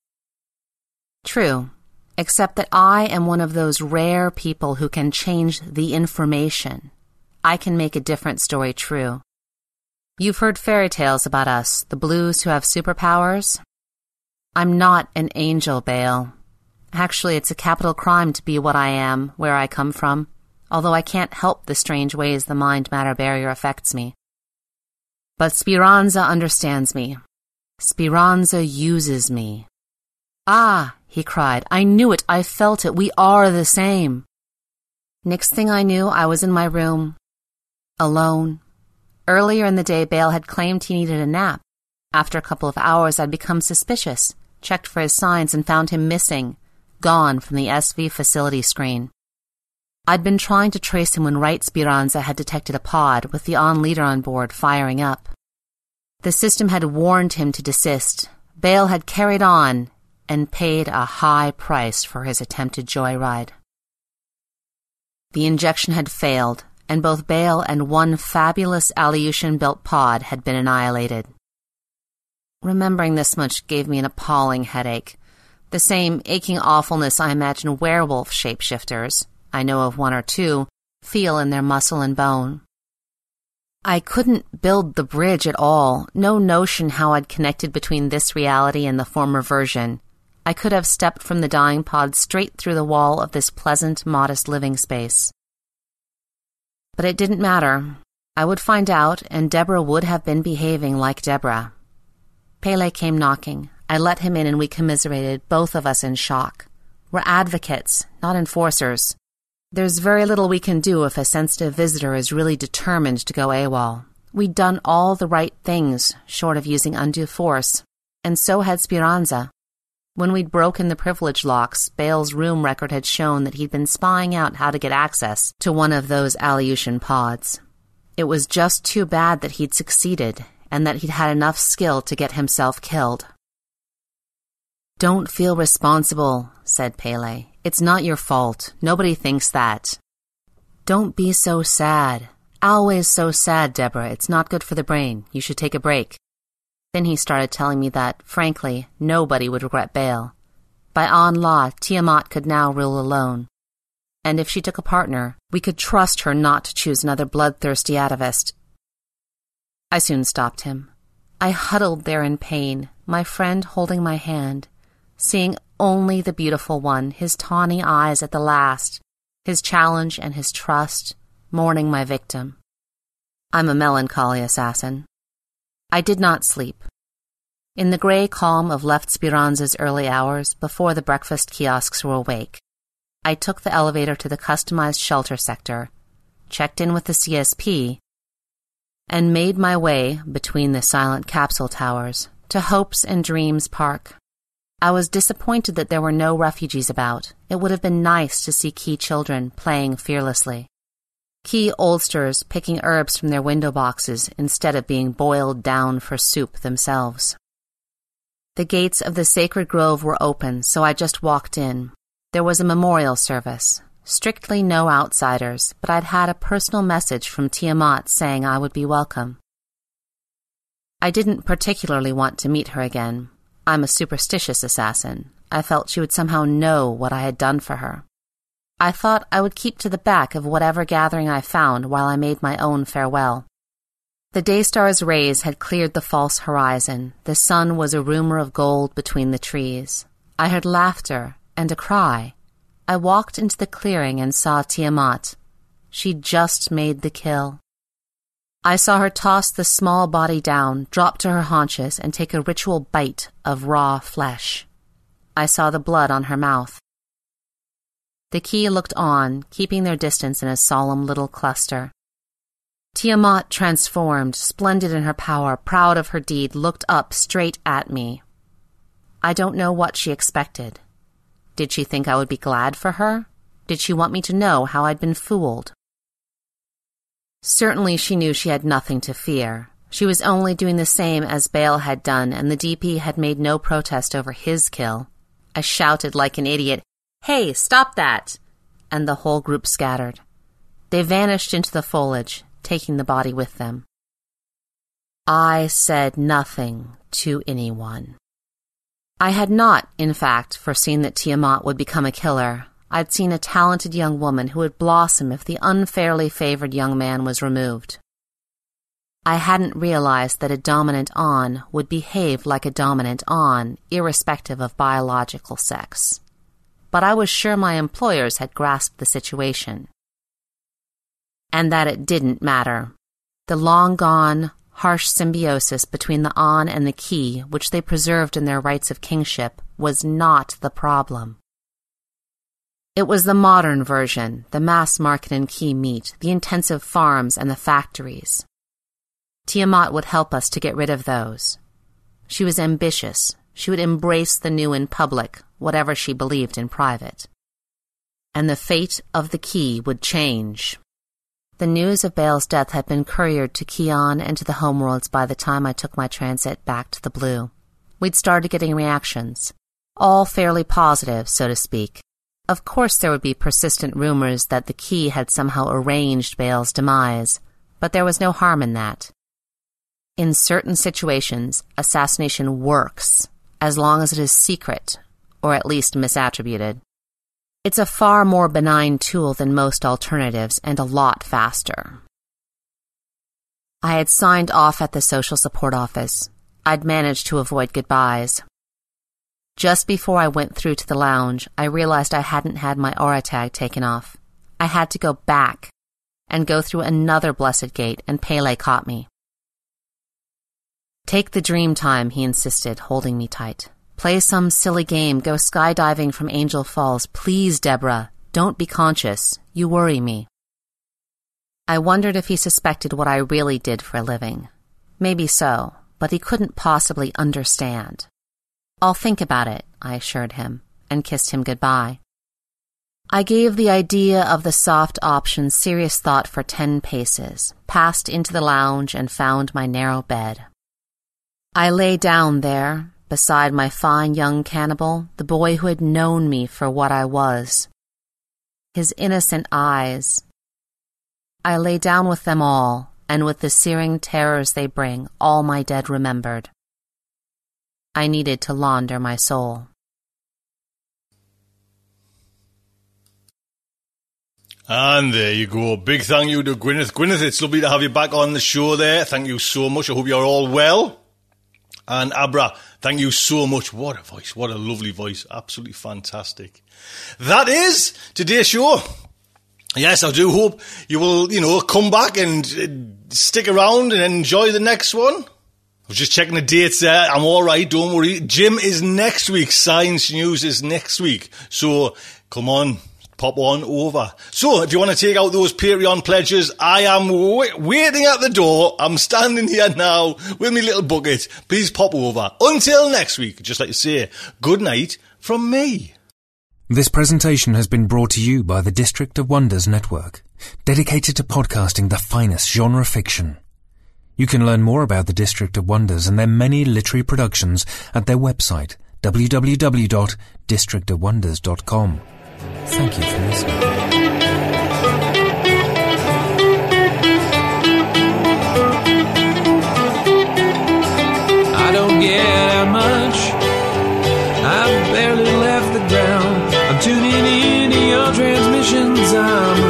True, except that I am one of those rare people who can change the information. I can make a different story true. You've heard fairy tales about us, the blues who have superpowers. I'm not an angel, Baal. Actually, it's a capital crime to be what I am, where I come from, although I can't help the strange ways the mind matter barrier affects me. But Speranza understands me. Speranza uses me. Ah, he cried, I knew it, I felt it, we are the same. Next thing I knew, I was in my room, alone. Earlier in the day, Baal had claimed he needed a nap. After a couple of hours, I'd become suspicious, checked for his signs, and found him missing, gone from the SV facility screen. I'd been trying to trace him when Right Speranza had detected a pod with the on leader on board firing up. The system had warned him to desist. Baal had carried on and paid a high price for his attempted joyride. The injection had failed, and both Baal and one fabulous Aleutian built pod had been annihilated. Remembering this much gave me an appalling headache. The same aching awfulness I imagine werewolf shapeshifters, I know of one or two, feel in their muscle and bone. I couldn't build the bridge at all, no notion how I'd connected between this reality and the former version. I could have stepped from the dying pod straight through the wall of this pleasant, modest living space. But it didn't matter. I would find out, and Deborah would have been behaving like Deborah. Pele came knocking. I let him in and we commiserated, both of us in shock. We're advocates, not enforcers. There's very little we can do if a sensitive visitor is really determined to go AWOL. We'd done all the right things, short of using undue force, and so had Speranza. When we'd broken the privilege locks, Baal's room record had shown that he'd been spying out how to get access to one of those Aleutian pods. It was just too bad that he'd succeeded and that he'd had enough skill to get himself killed. Don't feel responsible, said Pele. It's not your fault. Nobody thinks that. Don't be so sad. Always so sad, Deborah. It's not good for the brain. You should take a break. Then he started telling me that, frankly, nobody would regret Baal. By on law, Tiamat could now rule alone. And if she took a partner, we could trust her not to choose another bloodthirsty atavist. I soon stopped him. I huddled there in pain, my friend holding my hand, seeing only the beautiful one, his tawny eyes at the last, his challenge and his trust, mourning my victim. I'm a melancholy assassin. I did not sleep. In the gray calm of left Speranza's early hours, before the breakfast kiosks were awake, I took the elevator to the customized shelter sector, checked in with the CSP, and made my way between the silent capsule towers to Hopes and Dreams Park. I was disappointed that there were no refugees about. It would have been nice to see key children playing fearlessly key oldsters picking herbs from their window boxes instead of being boiled down for soup themselves. The gates of the sacred grove were open, so I just walked in. There was a memorial service. Strictly no outsiders, but I'd had a personal message from Tiamat saying I would be welcome. I didn't particularly want to meet her again. I'm a superstitious assassin. I felt she would somehow know what I had done for her. I thought I would keep to the back of whatever gathering I found while I made my own farewell. The Daystar's rays had cleared the false horizon. The sun was a rumor of gold between the trees. I heard laughter and a cry. I walked into the clearing and saw Tiamat. She'd just made the kill. I saw her toss the small body down, drop to her haunches, and take a ritual bite of raw flesh. I saw the blood on her mouth. The key looked on, keeping their distance in a solemn little cluster. Tiamat, transformed, splendid in her power, proud of her deed, looked up straight at me. I don't know what she expected. Did she think I would be glad for her? Did she want me to know how I'd been fooled? Certainly she knew she had nothing to fear, She was only doing the same as Baal had done, and the DP had made no protest over his kill. I shouted like an idiot, Hey, stop that! And the whole group scattered. They vanished into the foliage, taking the body with them. I said nothing to anyone. I had not, in fact, foreseen that Tiamat would become a killer. I'd seen a talented young woman who would blossom if the unfairly favored young man was removed. I hadn't realized that a dominant on would behave like a dominant on, irrespective of biological sex. But I was sure my employers had grasped the situation. And that it didn't matter. The long gone, harsh symbiosis between the on and the key, which they preserved in their rights of kingship, was not the problem. It was the modern version, the mass market and key meet, the intensive farms and the factories. Tiamat would help us to get rid of those. She was ambitious. She would embrace the new in public, whatever she believed in private. And the fate of the key would change. The news of Baal's death had been couriered to Kian and to the homeworlds by the time I took my transit back to the Blue. We'd started getting reactions, all fairly positive, so to speak. Of course, there would be persistent rumors that the key had somehow arranged Baal's demise, but there was no harm in that. In certain situations, assassination works, as long as it is secret, or at least misattributed. It's a far more benign tool than most alternatives and a lot faster. I had signed off at the social support office. I'd managed to avoid goodbyes. Just before I went through to the lounge, I realized I hadn't had my aura tag taken off. I had to go back and go through another blessed gate, and Pele caught me. Take the dream time, he insisted, holding me tight. Play some silly game. Go skydiving from Angel Falls. Please, Deborah. Don't be conscious. You worry me. I wondered if he suspected what I really did for a living. Maybe so, but he couldn't possibly understand. I'll think about it, I assured him, and kissed him goodbye. I gave the idea of the soft option serious thought for ten paces, passed into the lounge, and found my narrow bed. I lay down there, beside my fine young cannibal, the boy who had known me for what I was. His innocent eyes. I lay down with them all, and with the searing terrors they bring, all my dead remembered. I needed to launder my soul. And there you go. Big thank you to Gwyneth. Gwyneth, it's lovely to have you back on the show there. Thank you so much. I hope you're all well. And Abra, thank you so much. What a voice. What a lovely voice. Absolutely fantastic. That is today's show. Yes, I do hope you will, you know, come back and uh, stick around and enjoy the next one. I was just checking the dates there. I'm all right. Don't worry. Jim is next week. Science news is next week. So come on pop on over. So, if you want to take out those Patreon pledges, I am w- waiting at the door. I'm standing here now with my little bucket. Please pop over. Until next week, just like you say, good night from me. This presentation has been brought to you by the District of Wonders Network, dedicated to podcasting the finest genre fiction. You can learn more about the District of Wonders and their many literary productions at their website, www.districtofwonders.com. Thank you for listening. I don't get out much. I've barely left the ground. I'm tuning into your transmissions. I'm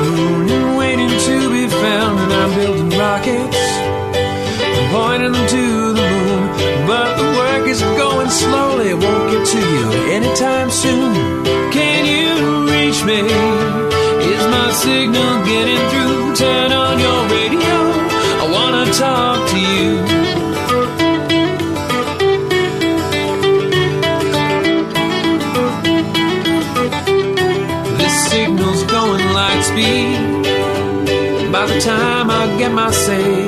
and to the moon. But the work is going slowly. it Won't get to you anytime soon. Can you reach me? Is my signal getting through? Turn on your radio. I wanna talk to you. Signal's going light speed. By the time I get my say,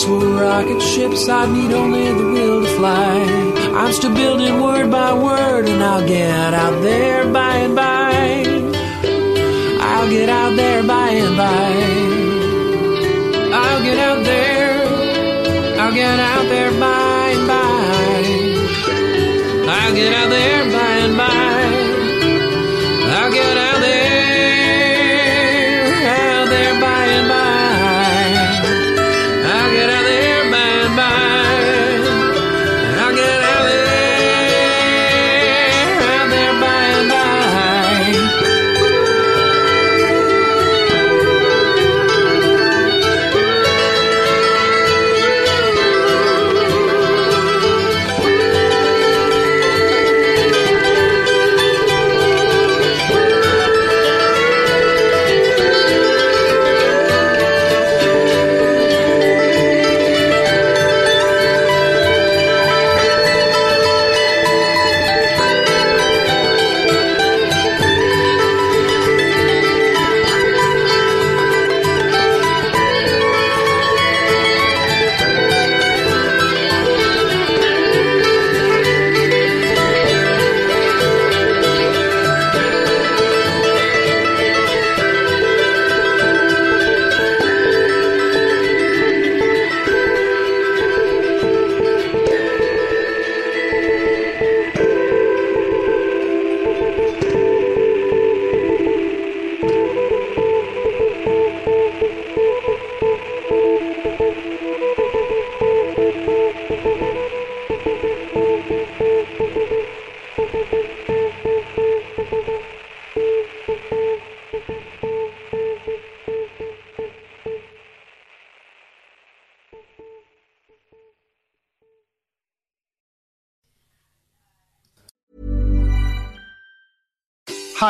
Books were rocket ships, I'd need only the will to fly. I'm still building word by word, and I'll get out there by and by. I'll get out there by and by. I'll get out there. I'll get out there by and by. I'll get out there by.